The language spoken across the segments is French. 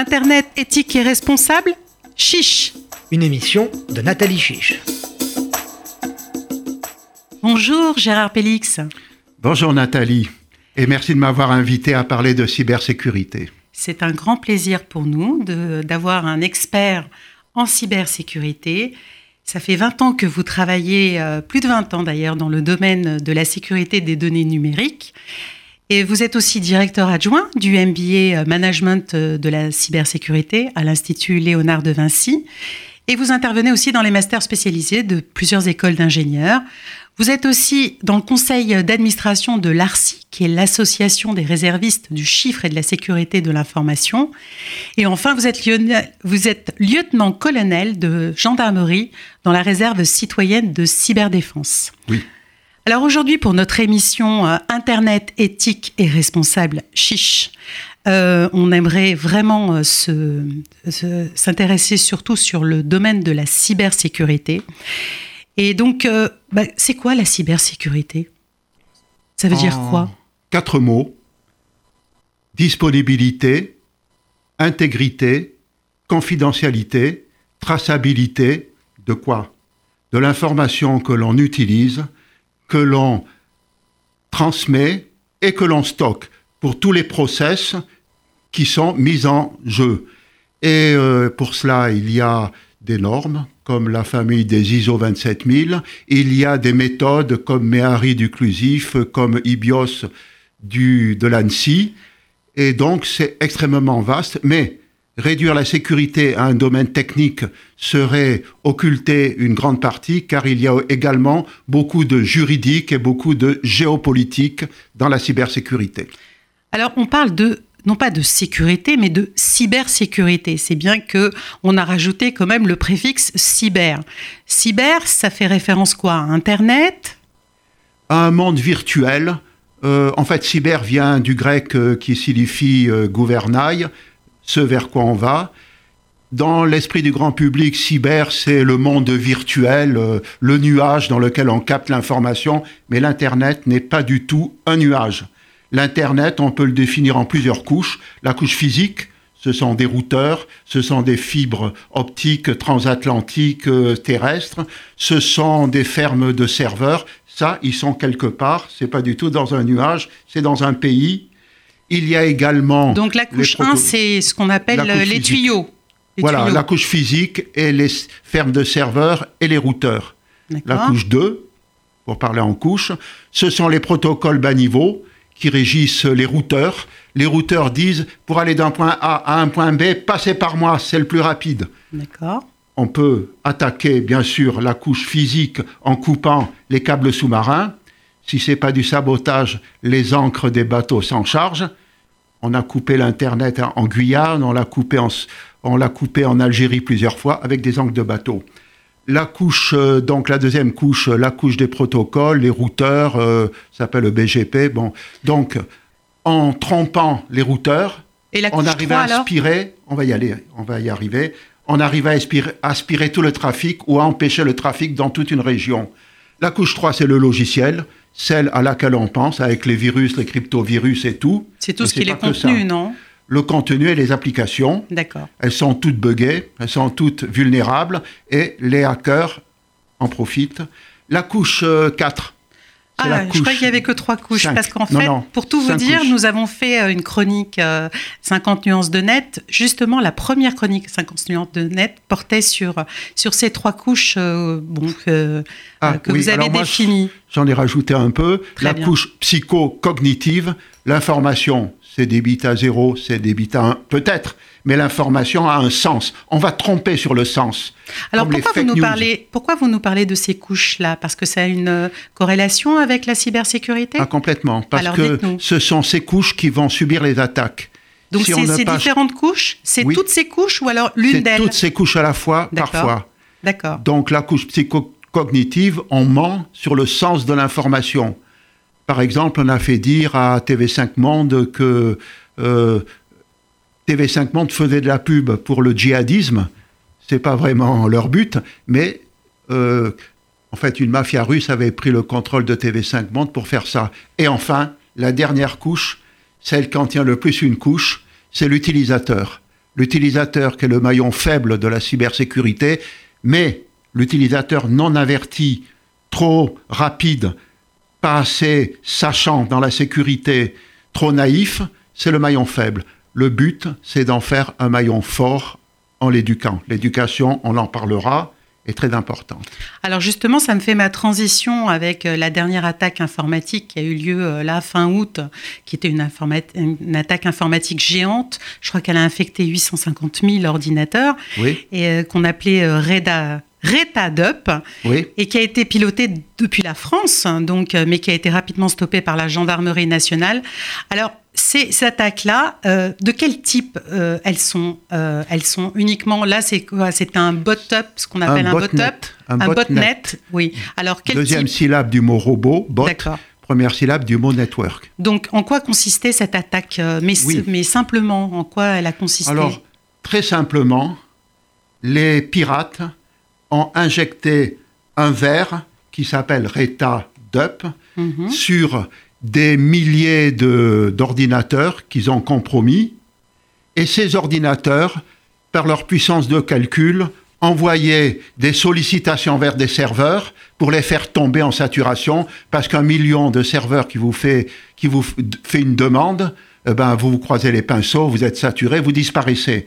Internet éthique et responsable, Chiche. Une émission de Nathalie Chiche. Bonjour Gérard Pélix. Bonjour Nathalie, et merci de m'avoir invité à parler de cybersécurité. C'est un grand plaisir pour nous d'avoir un expert en cybersécurité. Ça fait 20 ans que vous travaillez, euh, plus de 20 ans d'ailleurs, dans le domaine de la sécurité des données numériques. Et vous êtes aussi directeur adjoint du MBA Management de la cybersécurité à l'Institut Léonard de Vinci. Et vous intervenez aussi dans les masters spécialisés de plusieurs écoles d'ingénieurs. Vous êtes aussi dans le conseil d'administration de l'ARCI, qui est l'association des réservistes du chiffre et de la sécurité de l'information. Et enfin, vous êtes, vous êtes lieutenant-colonel de gendarmerie dans la réserve citoyenne de cyberdéfense. Oui. Alors aujourd'hui, pour notre émission euh, Internet éthique et responsable, chiche, euh, on aimerait vraiment euh, s'intéresser surtout sur le domaine de la cybersécurité. Et donc, bah, c'est quoi la cybersécurité? Ça veut dire quoi? Quatre mots. Disponibilité, intégrité, confidentialité, traçabilité, de quoi? De l'information que l'on utilise que l'on transmet et que l'on stocke pour tous les process qui sont mis en jeu. Et euh, pour cela, il y a des normes comme la famille des ISO 27000, il y a des méthodes comme Méhari du Clusif, comme IBIOS du, de l'ANSI, et donc c'est extrêmement vaste, mais réduire la sécurité à un domaine technique serait occulter une grande partie, car il y a également beaucoup de juridique et beaucoup de géopolitique dans la cybersécurité. Alors, on parle de non pas de sécurité, mais de cybersécurité. C'est bien que on a rajouté quand même le préfixe cyber. Cyber, ça fait référence quoi? Internet? À un monde virtuel. Euh, en fait, cyber vient du grec euh, qui signifie euh, gouvernail, ce vers quoi on va. Dans l'esprit du grand public, cyber, c'est le monde virtuel, euh, le nuage dans lequel on capte l'information, mais l'Internet n'est pas du tout un nuage. L'Internet, on peut le définir en plusieurs couches. La couche physique, ce sont des routeurs, ce sont des fibres optiques transatlantiques euh, terrestres, ce sont des fermes de serveurs. Ça, ils sont quelque part. C'est pas du tout dans un nuage, c'est dans un pays il y a également... Donc la couche 1, c'est ce qu'on appelle les tuyaux. voilà, la couche physique et les fermes de serveurs et les routeurs. La couche 2, pour parler en couche, ce sont les protocoles bas niveau qui régissent les routeurs. Les routeurs disent, pour aller d'un point A à un point B, passez par moi, c'est le plus rapide. D'accord. On peut attaquer, bien sûr, la couche physique en coupant les câbles sous-marins. Si c'est pas du sabotage, les ancres des bateaux s'en chargent. On a coupé l'Internet en Guyane, on l'a coupé en, on l'a coupé en Algérie plusieurs fois avec des ancres de bateaux. La couche, euh, donc la deuxième couche, la couche des protocoles, les routeurs, euh, s'appelle le BGP. Bon, donc en trompant les routeurs, on arrive à aspirer, on va y aller, on va y arriver, on arrive à aspirer, aspirer tout le trafic ou à empêcher le trafic dans toute une région. La couche 3, c'est le logiciel celle à laquelle on pense, avec les virus, les cryptovirus et tout. C'est tout ce qui est contenu, non? Le contenu et les applications. D'accord. Elles sont toutes buggées, elles sont toutes vulnérables, et les hackers en profitent. La couche 4, ah, je crois qu'il n'y avait que trois couches. Parce qu'en fait, pour tout vous dire, nous avons fait euh, une chronique 50 euh, nuances de net. Justement, la première chronique 50 nuances de net portait sur, sur ces trois couches euh, bon, que, ah, vous avez définies. J'en ai rajouté un peu. la couche psycho-cognitive, l'information, c'est des bits à zéro, c'est des bits à 1, peut-être mais l'information a un sens. On va tromper sur le sens. Alors pourquoi vous, nous parlez, pourquoi vous nous parlez de ces couches-là? Parce que ça a une euh, corrélation avec la cybersécurité? Ah, Complètement, parce que ce sont ces couches qui vont subir les attaques. Donc c'est ces différentes couches? C'est toutes ces couches ou alors l'une d'elles? C'est toutes ces couches à la fois, parfois. D'accord. Donc la couche psychocognitive, on ment sur le sens de l'information. Par exemple, on a fait dire à TV5 Monde que euh, TV5 Monde faisait de la pub pour le djihadisme. C'est pas vraiment leur but, mais euh, en fait, une mafia russe avait pris le contrôle de TV5 Monde pour faire ça. Et enfin, la dernière couche, celle qui en tient le plus une couche, c'est l'utilisateur. l'utilisateur qui est le maillon faible de la cybersécurité, mais l'utilisateur non averti, trop rapide, pas assez sachant dans la sécurité, trop naïf, c'est le maillon faible. Le but, c'est d'en faire un maillon fort en l'éduquant. L'éducation, on en parlera, est très importante. Alors justement, ça me fait ma transition avec euh, la dernière attaque informatique qui a eu lieu euh, là fin août, qui était une, une attaque informatique géante. Je crois qu'elle a infecté 850 000 ordinateurs oui. et euh, qu'on appelait Reda RETADUP, oui. et qui a été piloté depuis la France, hein, donc, mais qui a été rapidement stoppé par la gendarmerie nationale. Alors, ces, attaques-là, euh, de quel type euh, elles sont euh, Elles sont uniquement là, c'est quoi? C'est un bot-up, ce qu'on appelle un, bot-up, un, un botnet. Oui. Alors quel Deuxième type? syllabe du mot robot, bot. Première syllabe du mot network. Donc, en quoi consistait cette attaque mais, Oui. mais simplement, en quoi elle a consisté? Alors, très simplement, les pirates ont injecté un verre qui s'appelle Reta Dup Mhm. sur des milliers d'ordinateurs qu'ils ont compromis. Et ces ordinateurs, par leur puissance de calcul, envoyaient des sollicitations vers des serveurs pour les faire tomber en saturation, parce qu'un million de serveurs qui vous fait, qui vous une demande, eh ben, vous vous croisez les pinceaux, vous êtes saturé, vous disparaissez.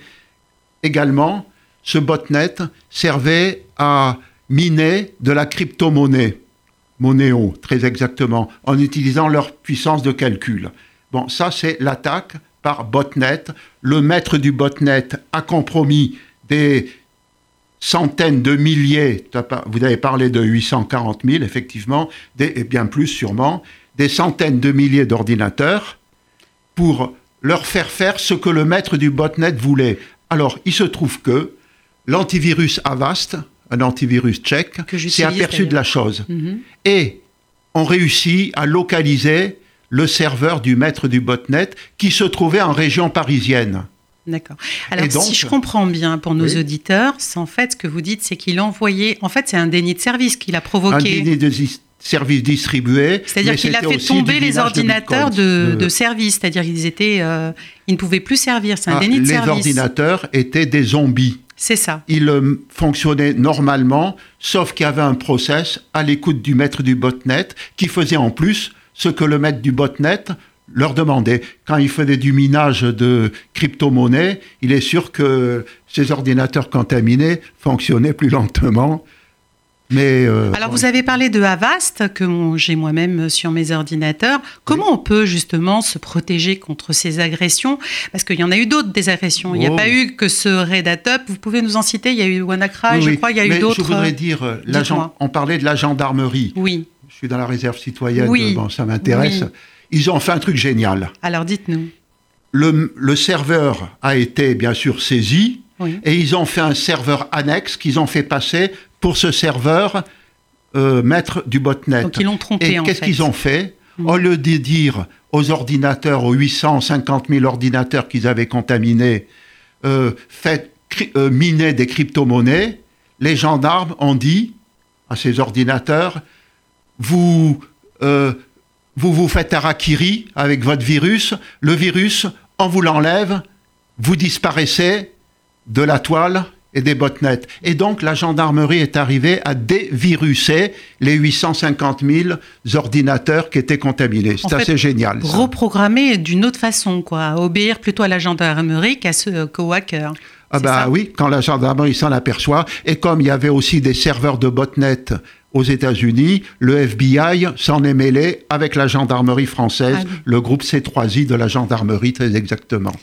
Également, ce botnet servait à miner de la crypto-monnaie, Monéo, très exactement, en utilisant leur puissance de calcul. Bon, ça, c'est l'attaque par botnet. Le maître du botnet a compromis des centaines de milliers, vous avez parlé de 840 000, effectivement, et bien plus sûrement, des centaines de milliers d'ordinateurs pour leur faire faire ce que le maître du botnet voulait. Alors, il se trouve que l'antivirus Avast, un antivirus tchèque, Que s'est aperçu de la chose Mhm. et ont réussi à localiser le serveur du maître du botnet qui se trouvait en région parisienne. D'accord. Alors, donc- si je comprends bien pour nos Oui. auditeurs, en fait ce que vous dites, c'est qu'il a envoyé. En fait, c'est un déni de service qu'il a Un provoqué. dîner de dis- services distribués. C'est-à-dire qu'il a fait tomber les ordinateurs de, de service, c'est-à-dire qu'ils étaient, euh, ils ne pouvaient plus servir. C'est un Ah, déni de les service. ordinateurs étaient des zombies. C'est ça. Ils euh, fonctionnaient normalement, sauf qu'il y avait un process à l'écoute du maître du botnet qui faisait en plus ce que le maître du botnet leur demandait. Quand il faisait du minage de crypto-monnaies, il est sûr que ces ordinateurs contaminés fonctionnaient plus lentement. Mais euh, Alors, vous avez parlé de Avast, que j'ai moi-même sur mes ordinateurs. Comment on peut justement se protéger contre ces agressions? Parce qu'il y en a eu d'autres des agressions. Il n'y a Oh. pas eu que ce Red Hat Up. Vous pouvez nous en citer? Il y a eu WannaCry, oui, je crois. Il y a Mais eu d'autres. Je voudrais dire, euh, on parlait de la gendarmerie. Oui. Je suis dans la réserve citoyenne, Oui. bon, ça m'intéresse. Ils ont fait un truc génial. Alors, dites-nous. Le, le serveur a été bien sûr saisi Oui. et ils ont fait un serveur annexe qu'ils ont fait passer pour ce serveur euh, maître du botnet. Donc, ils l'ont trompé, et qu'est-ce qu'ils ont fait Mm. Au lieu de dire aux ordinateurs, aux 850 000 ordinateurs qu'ils avaient contaminés, euh, faites euh, miner des crypto-monnaies, les gendarmes ont dit à ces ordinateurs, vous, euh, vous vous faites harakiri avec votre virus, le virus, on vous l'enlève, vous disparaissez de la toile et des botnets. Et donc la gendarmerie est arrivée à déviruser les 850 000 ordinateurs qui étaient contaminés. C'est fait, assez génial. ça. Reprogrammer d'une autre façon, quoi. à Obéir plutôt à la gendarmerie qu'à ce, qu'aux hackers. Ah bah oui, quand la gendarmerie s'en aperçoit, et comme il y avait aussi des serveurs de botnet aux États-Unis, le FBI s'en est mêlé avec la gendarmerie française, Ah oui. le groupe C3I de la gendarmerie très exactement.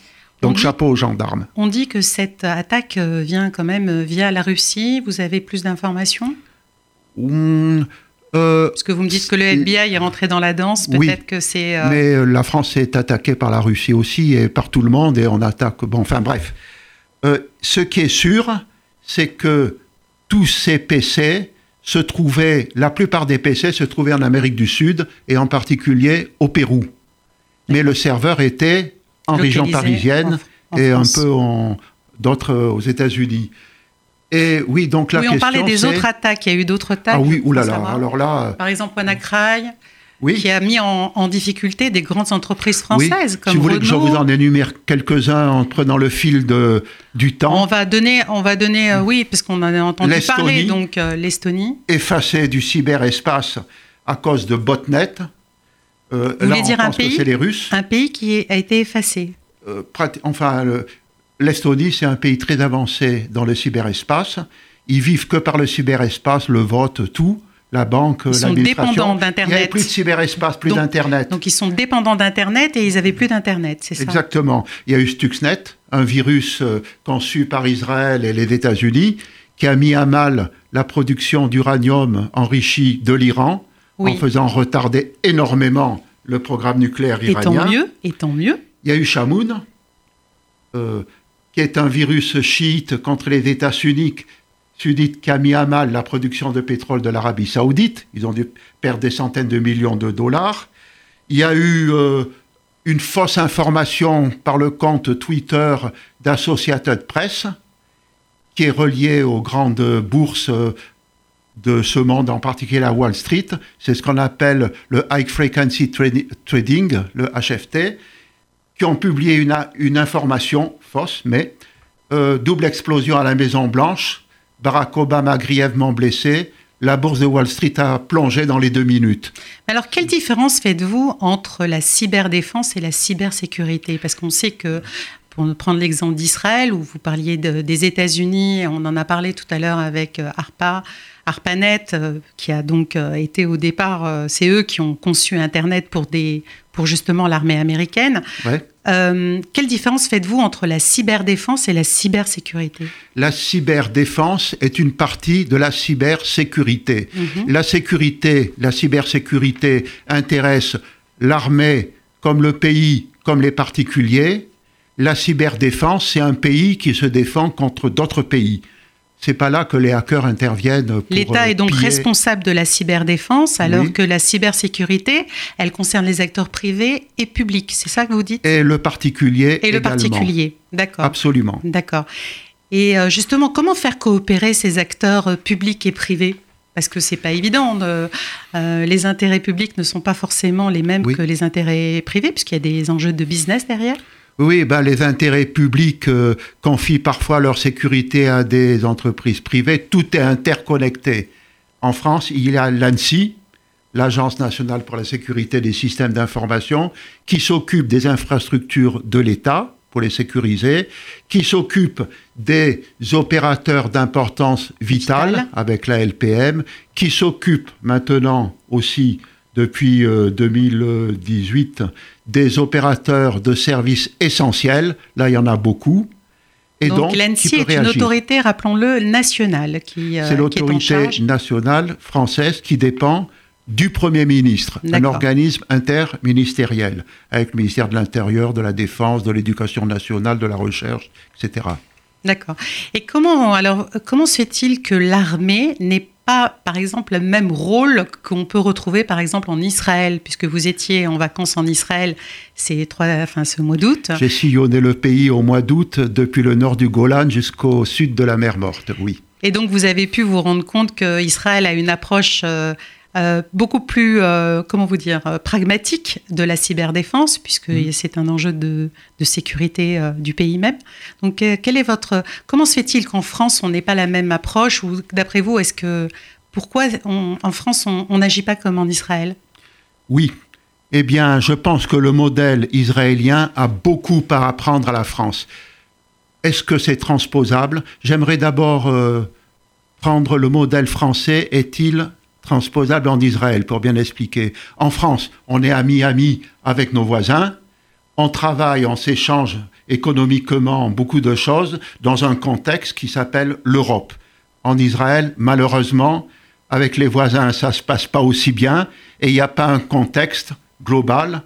Donc dit- chapeau aux gendarmes. On dit que cette attaque euh, vient quand même euh, via la Russie. Vous avez plus d'informations? Hum, euh, Parce que vous me dites que le FBI est rentré dans la danse. Peut-être Oui, que c'est. euh, Mais la France est attaquée par la Russie aussi et par tout le monde et on attaque. Bon, enfin bref. Euh, ce qui est sûr, c'est que tous ces PC se trouvaient, la plupart des PC se trouvaient en Amérique du Sud et en particulier au Pérou. Mais le serveur était en région parisienne en- en et France. un peu en d'autres euh, aux États-Unis. Et oui, donc la oui, question on parlait des autres attaques. Il y a eu d'autres attaques. Ah oui, oulala. Alors là, Par exemple, WannaCry. qui a mis en, difficulté des grandes entreprises françaises comme Si vous voulez que je vous en énumère quelques-uns en prenant le fil de, du temps. On va donner, on va donner euh, oui, parce qu'on en a entendu parler, donc euh, l'Estonie. Effacée du cyberespace à cause de botnet. Euh, vous voulez dire un pays les Russes. Un pays qui a été effacé. enfin, l'Estonie, c'est un pays très avancé dans le cyberespace. Ils vivent que par le cyberespace, le vote, tout la banque, Ils sont dépendants d'Internet. Il n'y plus de cyberespace, plus d'Internet. Donc ils sont dépendants d'Internet et ils n'avaient plus d'Internet, c'est ça? Exactement. Il y a eu Stuxnet, un virus euh, conçu par Israël et les États-Unis, qui a mis à mal la production d'uranium enrichi de l'Iran, en faisant retarder énormément le programme nucléaire iranien. Et tant mieux, et tant mieux. Il y a eu Shamoun, euh, qui est un virus chiite contre les États sunnites Sudite qui a mis à mal la production de pétrole de l'Arabie saoudite. Ils ont dû perdre des centaines de millions de dollars. Il y a eu euh, une fausse information par le compte Twitter d'Associated Press, qui est relié aux grandes bourses euh, de ce monde, en particulier la Wall Street. C'est ce qu'on appelle le High Frequency Trading, le HFT, qui ont publié une, information fausse, mais euh, double explosion à la Maison Blanche Barack Obama grièvement blessé, la bourse de Wall Street a plongé dans les deux minutes. Alors, quelle différence faites-vous entre la cyberdéfense et la cybersécurité? Parce qu'on sait que, pour prendre l'exemple d'Israël, où vous parliez des États-Unis, on en a parlé tout à l'heure avec euh, ARPA, ARPANET, euh, qui a donc euh, été au départ, c'est eux qui ont conçu Internet pour, des, pour justement l'armée américaine. Euh, quelle différence faites-vous entre la cyberdéfense et la cybersécurité? La cyberdéfense est une partie de la cybersécurité. Mhm. La sécurité, la cybersécurité intéresse l'armée comme le pays, comme les particuliers. La cyberdéfense, c'est un pays qui se défend contre d'autres pays c'est pas là que les hackers interviennent. L'État est donc responsable de la cyberdéfense, alors que la cybersécurité, elle concerne les acteurs privés et publics. C'est ça que vous dites? Et le particulier. Et le particulier, d'accord. Absolument. D'accord. Et euh, justement, comment faire coopérer ces acteurs euh, publics et privés? Parce que c'est pas évident. Euh, les intérêts publics ne sont pas forcément les mêmes que les intérêts privés, puisqu'il y a des enjeux de business derrière. Oui, ben, les intérêts publics euh, confient parfois leur sécurité à des entreprises privées. Tout est interconnecté. En France, il y a l'ANSI, l'Agence nationale pour la sécurité des systèmes d'information, qui s'occupe des infrastructures de l'État pour les sécuriser, qui s'occupe des opérateurs d'importance vitale avec la LPM, qui s'occupe maintenant aussi depuis 2018 euh, des opérateurs de services essentiels. Là, il y en a beaucoup. Et donc, l'ANSI est une autorité, rappelons-le, nationale. qui euh, C'est l'autorité nationale française qui dépend du Premier ministre, un organisme interministériel, avec le ministère de l'Intérieur, de la Défense, de l'Éducation nationale, de la Recherche, etc. D'accord. Et comment, alors, comment se fait-il que l'armée n'est par exemple, le même rôle qu'on peut retrouver, par exemple, en Israël, puisque vous étiez en vacances en Israël ces trois, enfin, ce mois d'août. J'ai sillonné le pays au mois d'août, depuis le nord du Golan jusqu'au sud de la mer Morte, oui. Et donc, vous avez pu vous rendre compte qu'Israël a une approche euh, euh, beaucoup plus, euh, comment vous dire, euh, pragmatique de la cyberdéfense, puisque mm. c'est un enjeu de, sécurité du pays même. Donc, quel est votre, comment se fait-il qu'en France, on n'ait pas la même approche Ou d'après vous, est-ce que, pourquoi en France, on n'agit pas comme en Israël? Oui. Eh bien, je pense que le modèle israélien a beaucoup à apprendre à la France. Est-ce que c'est transposable? J'aimerais d'abord prendre le modèle français. Est-il transposable en Israël, pour bien expliquer. En France, on est amis-amis avec nos voisins, on travaille, on s'échange économiquement beaucoup de choses dans un contexte qui s'appelle l'Europe. En Israël, malheureusement, avec les voisins, ça ne se passe pas aussi bien et il n'y a pas un contexte global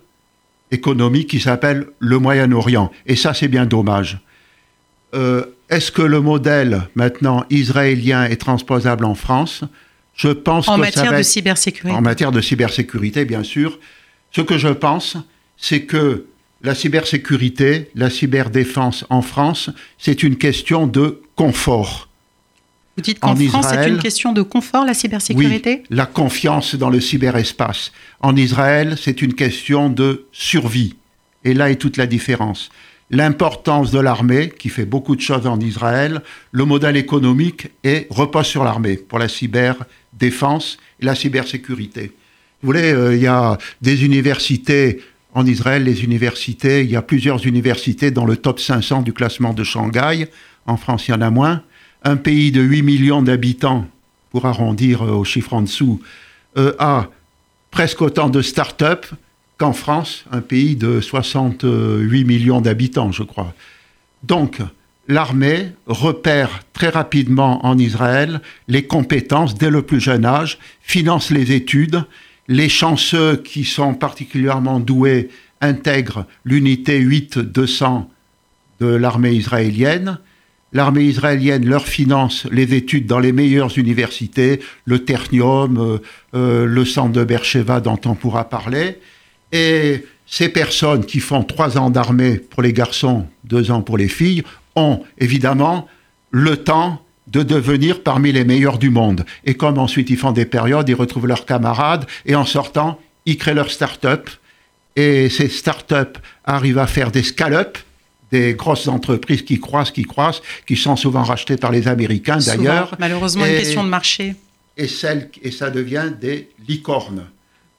économique qui s'appelle le Moyen-Orient. Et ça, c'est bien dommage. Euh, est-ce que le modèle maintenant israélien est transposable en France? Je pense en matière de cybersécurité. En matière de cybersécurité, bien sûr. Ce que je pense, c'est que la cybersécurité, la cyberdéfense en France, c'est une question de confort. Vous dites qu'en France, c'est une question de confort, la cybersécurité? Oui, La confiance dans le cyberespace. En Israël, c'est une question de survie. Et là est toute la différence. L'importance de l'armée, qui fait beaucoup de choses en Israël, le modèle économique et repose sur l'armée pour la cyberdéfense et la cybersécurité. Vous voulez, euh, il y a des universités en Israël, les universités, il y a plusieurs universités dans le top 500 du classement de Shanghai. En France, il y en a moins un pays de 8 millions d'habitants, pour arrondir euh, au chiffre en dessous, euh, a presque autant de start-up qu'en France, un pays de 68 millions d'habitants, je crois. Donc, l'armée repère très rapidement en Israël les compétences dès le plus jeune âge, finance les études, les chanceux qui sont particulièrement doués intègrent l'unité 8-200 de l'armée israélienne, l'armée israélienne leur finance les études dans les meilleures universités, le Ternium, euh, euh, le centre de Bercheva dont on pourra parler. Et ces personnes qui font trois ans d'armée pour les garçons, deux ans pour les filles, ont évidemment le temps de devenir parmi les meilleurs du monde. Et comme ensuite ils font des périodes, ils retrouvent leurs camarades et en sortant, ils créent leur start-up. Et ces start-up arrivent à faire des scale-up, des grosses entreprises qui croissent, qui croissent, qui sont souvent rachetées par les Américains d'ailleurs. Malheureusement, une question de marché. Et, ça devient des licornes.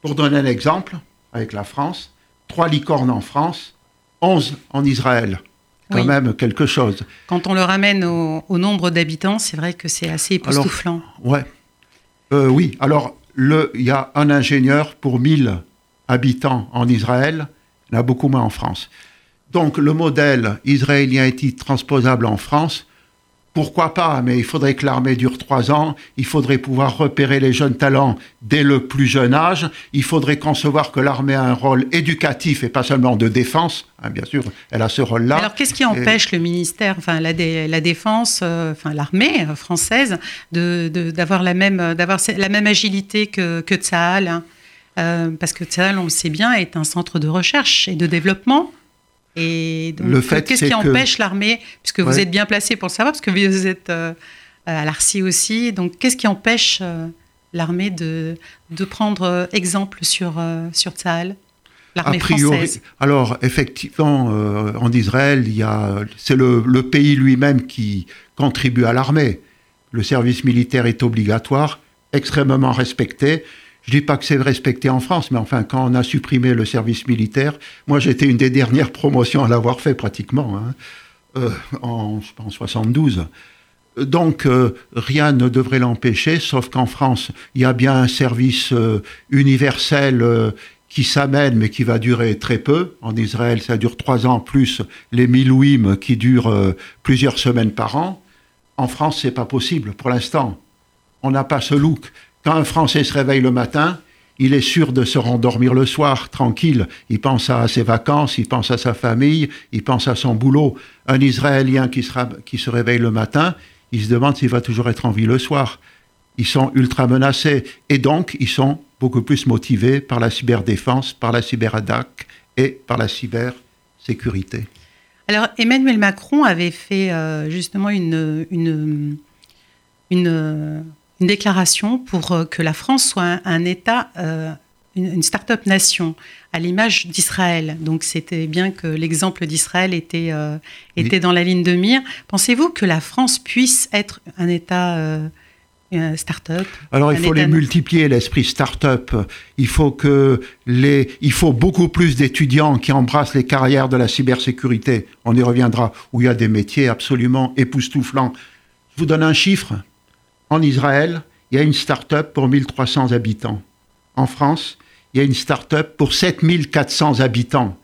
Pour donner un exemple, avec la France, trois licornes en France, onze en Israël. Quand même quelque chose. Quand on le ramène au, nombre d'habitants, c'est vrai que c'est assez époustouflant. ouais. Euh, oui, alors il y a un ingénieur pour 1000 habitants en Israël, il y en a beaucoup moins en France. Donc le modèle israélien est-il transposable en France? Pourquoi pas, mais il faudrait que l'armée dure trois ans, il faudrait pouvoir repérer les jeunes talents dès le plus jeune âge, il faudrait concevoir que l'armée a un rôle éducatif et pas seulement de défense, hein, bien sûr, elle a ce rôle-là. Alors qu'est-ce qui empêche le ministère, enfin la, la défense, euh, enfin l'armée française, d'avoir la, même, la même agilité que, que Tsahal hein? Euh, Parce que Tsahal, on le sait bien, est un centre de recherche et de développement. Et donc, qu'est-ce qui empêche l'armée, puisque vous êtes bien placé pour le savoir, parce que vous êtes euh, à l'Arcy aussi, donc qu'est-ce qui empêche euh, l'armée de, de prendre euh, exemple sur, sur Tsahal L'armée française? Alors, effectivement, en Israël, c'est le, le, pays lui-même qui contribue à l'armée. Le service militaire est obligatoire, extrêmement respecté. Je dis pas que c'est respecté en France, mais enfin, quand on a supprimé le service militaire, moi j'étais une des dernières promotions à l'avoir fait pratiquement, hein, euh, en, en 72. Donc euh, rien ne devrait l'empêcher, sauf qu'en France, il y a bien un service euh, universel qui s'amène, mais qui va durer très peu. En Israël, ça dure trois ans, plus les milouim qui durent plusieurs semaines par an. En France, c'est pas possible pour l'instant. On n'a pas ce look. Quand un Français se réveille le matin, il est sûr de se rendormir le soir, tranquille. Il pense à ses vacances, il pense à sa famille, il pense à son boulot. Un Israélien qui, se réveille le matin, il se demande s'il va toujours être en vie le soir. Ils sont ultra menacés et donc ils sont beaucoup plus motivés par la cyberdéfense, par la cyberattaque et par la cybersécurité. Alors Emmanuel Macron avait fait euh, justement une, une une déclaration pour euh, que la France soit un, État, euh, une, start-up nation, à l'image d'Israël. Donc c'était bien que l'exemple d'Israël était, euh, était dans la ligne de mire. Pensez-vous que la France puisse être un État start-up Alors il faut les multiplier, l'esprit start-up. Il faut que les, il faut beaucoup plus d'étudiants qui embrassent les carrières de la cybersécurité. On y reviendra, où il y a des métiers absolument époustouflants. Je vous donne un chiffre en Israël, il y a une start-up pour 1300 habitants. En France, il y a une start-up pour 7400 habitants.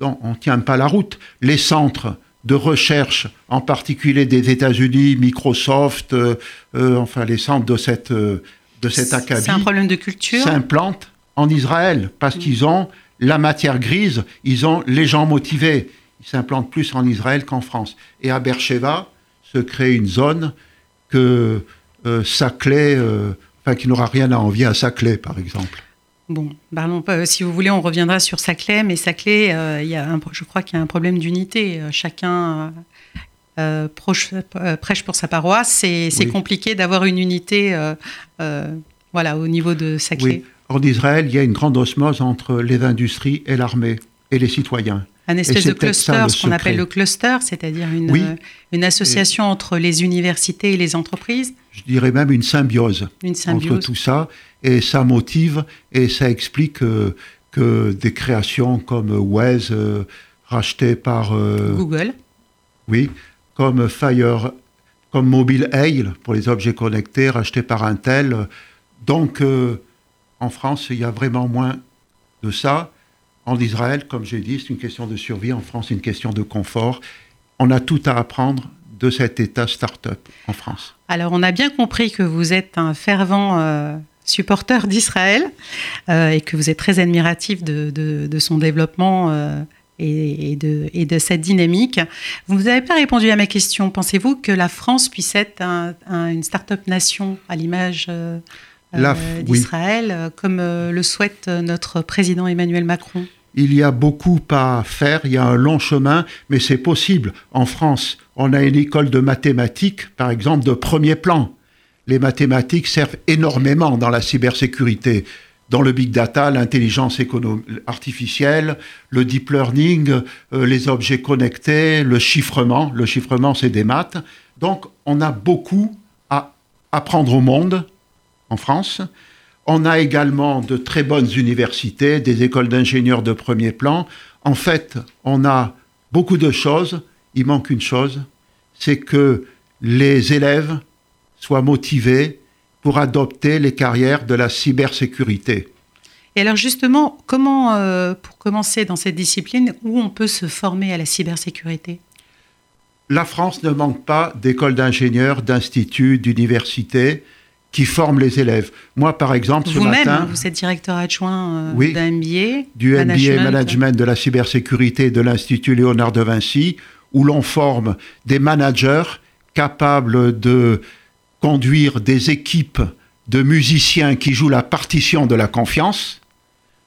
Donc, on ne tient pas la route. Les centres de recherche, en particulier des États-Unis, Microsoft, euh, euh, enfin les centres de cette, euh, de cet acabit, c'est un problème de culture, s'implantent en Israël parce mm. qu'ils ont la matière grise, ils ont les gens motivés. Ils s'implantent plus en Israël qu'en France. Et à Beersheba se crée une zone que Saclay, euh, enfin, qui n'aura rien à envier à Saclay, par exemple. Bon, parlons pas. Si vous voulez, on reviendra sur Saclay, mais Saclay, euh, y a je crois qu'il y a un problème d'unité. Chacun euh, prêche pour sa paroisse, c'est compliqué d'avoir une unité voilà, au niveau de sa clé. Oui. En Israël, il y a une grande osmose entre les industries et l'armée et les citoyens. Un espèce de cluster, ce qu'on appelle le cluster, c'est-à-dire une, une association entre les universités et les entreprises. Je dirais même une symbiose, une symbiose. entre tout ça, et ça motive et ça explique que des créations comme Waze, euh, rachetées par euh, Google, oui, comme Fire, comme Mobile Ail pour les objets connectés, rachetés par Intel. Donc, euh, en France, il y a vraiment moins de ça. En Israël, comme j'ai dit, c'est une question de survie. En France, c'est une question de confort. On a tout à apprendre de cet état start-up en France. Alors, on a bien compris que vous êtes un fervent supporter d'Israël euh, et que vous êtes très admiratif de, son développement euh, et, de, et, de, cette dynamique. Vous n'avez pas répondu à ma question. Pensez-vous que la France puisse être une start-up nation à l'image euh, d'Israël, comme le souhaite notre président Emmanuel Macron il y a beaucoup à faire, il y a un long chemin, mais c'est possible. En France, on a une école de mathématiques, par exemple, de premier plan les mathématiques servent énormément dans la cybersécurité, dans le big data, l'intelligence artificielle, le deep learning, euh, les objets connectés, le chiffrement. Le chiffrement, c'est des maths. Donc, on a beaucoup à apprendre au monde en France. On a également de très bonnes universités, des écoles d'ingénieurs de premier plan. En fait, on a beaucoup de choses. Il manque une chose, c'est que les élèves soient motivés pour adopter les carrières de la cybersécurité. Et alors justement, comment, euh, pour commencer dans cette discipline, où on peut se former à la cybersécurité? La France ne manque pas d'écoles d'ingénieurs, d'instituts, d'universités qui forment les élèves. Moi, par exemple, ce matin... vous êtes directeur adjoint euh, d'un MBA Du MBA Management de la cybersécurité de l'Institut Léonard de Vinci, où l'on forme des managers capables de conduire des équipes de musiciens qui jouent la partition de la confiance,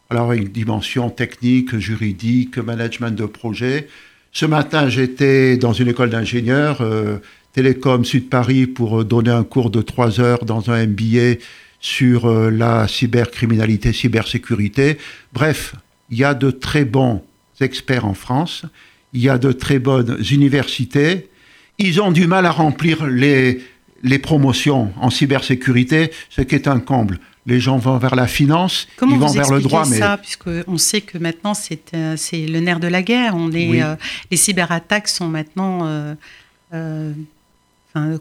alors une dimension technique, juridique, management de projet. Ce matin, j'étais dans une école d'ingénieurs, euh, Télécom Sud Paris, pour donner un cours de trois heures dans un MBA sur euh, la cybercriminalité, cybersécurité. Bref, il y a de très bons experts en France, il y a de très bonnes universités. Ils ont du mal à remplir les, les promotions en cybersécurité, ce qui est un comble. Les gens vont vers la finance, ils vont vers le droit. mais ça, puisque on sait que maintenant c'est euh, le nerf de la guerre. On est, euh, les cyberattaques sont maintenant euh,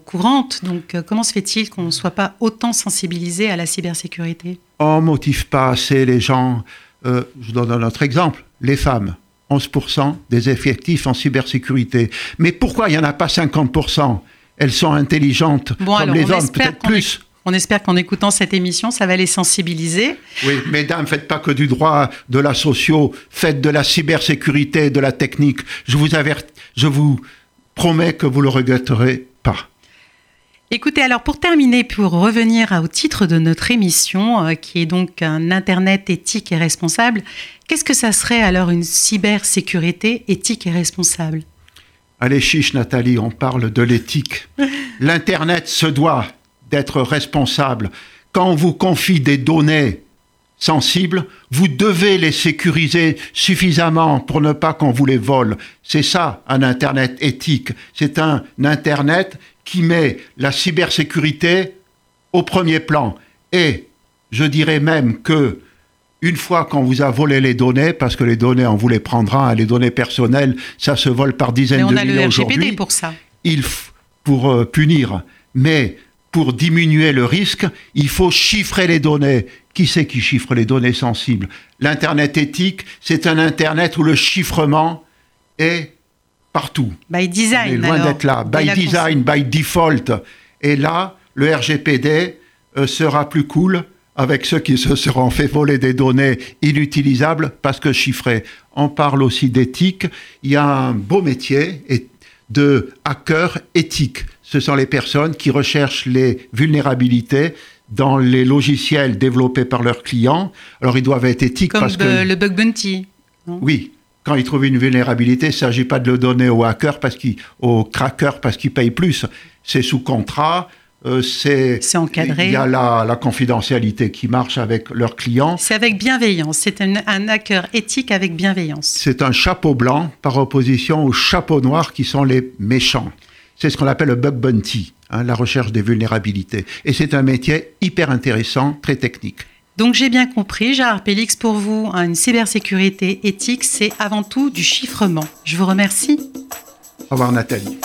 courantes. Donc, comment se fait-il qu'on ne soit pas autant sensibilisé à la cybersécurité? On ne motive pas assez les gens. je donne un autre exemple les femmes. 11% des effectifs en cybersécurité. Mais pourquoi il n'y en a pas 50% elles sont intelligentes comme les hommes, peut-être plus. On espère qu'en écoutant cette émission, ça va les sensibiliser. Oui, mesdames, faites pas que du droit, de la socio, faites de la cybersécurité, de la technique. Je vous avertis, je vous promets que vous le regretterez pas. Écoutez, alors pour terminer, pour revenir au titre de notre émission, euh, qui est donc un Internet éthique et responsable, qu'est-ce que ça serait alors une cybersécurité éthique et responsable? Allez, chiche Nathalie, on parle de l'éthique. L'Internet se doit d'être responsable. Quand on vous confie des données sensibles, vous devez les sécuriser suffisamment pour ne pas qu'on vous les vole. C'est ça, un Internet éthique. C'est un Internet qui met la cybersécurité au premier plan. Et je dirais même que une fois qu'on vous a volé les données, parce que les données, on vous les prendra, hein, les données personnelles, ça se vole par dizaines de millions aujourd'hui. pour ça. Il pour euh, punir, mais pour diminuer le risque, il faut chiffrer les données. Qui c'est qui chiffre les données sensibles? L'Internet éthique, c'est un Internet où le chiffrement est partout. By design. est loin d'être là. By design, by default. Et là, le RGPD euh, sera plus cool avec ceux qui se seront fait voler des données inutilisables parce que chiffrées. On parle aussi d'éthique. Il y a un beau métier de hacker éthique. Ce sont les personnes qui recherchent les vulnérabilités dans les logiciels développés par leurs clients. Alors ils doivent être éthiques Comme parce que le bug bounty. oui, quand ils trouvent une vulnérabilité, il ne s'agit pas de le donner au hacker parce qu'il, au cracker parce qu'il paye plus. C'est sous contrat. Euh, c'est encadré. Il y a la, la, confidentialité qui marche avec leurs clients. C'est avec bienveillance. C'est un, un, hacker éthique avec bienveillance. C'est un chapeau blanc par opposition aux chapeaux noirs qui sont les méchants. C'est ce qu'on appelle le bug bounty, hein, la recherche des vulnérabilités. Et c'est un métier hyper intéressant, très technique. Donc j'ai bien compris, Gérard Pélix, pour vous, hein, une cybersécurité éthique, c'est avant tout du chiffrement. Je vous remercie. Au revoir Nathalie.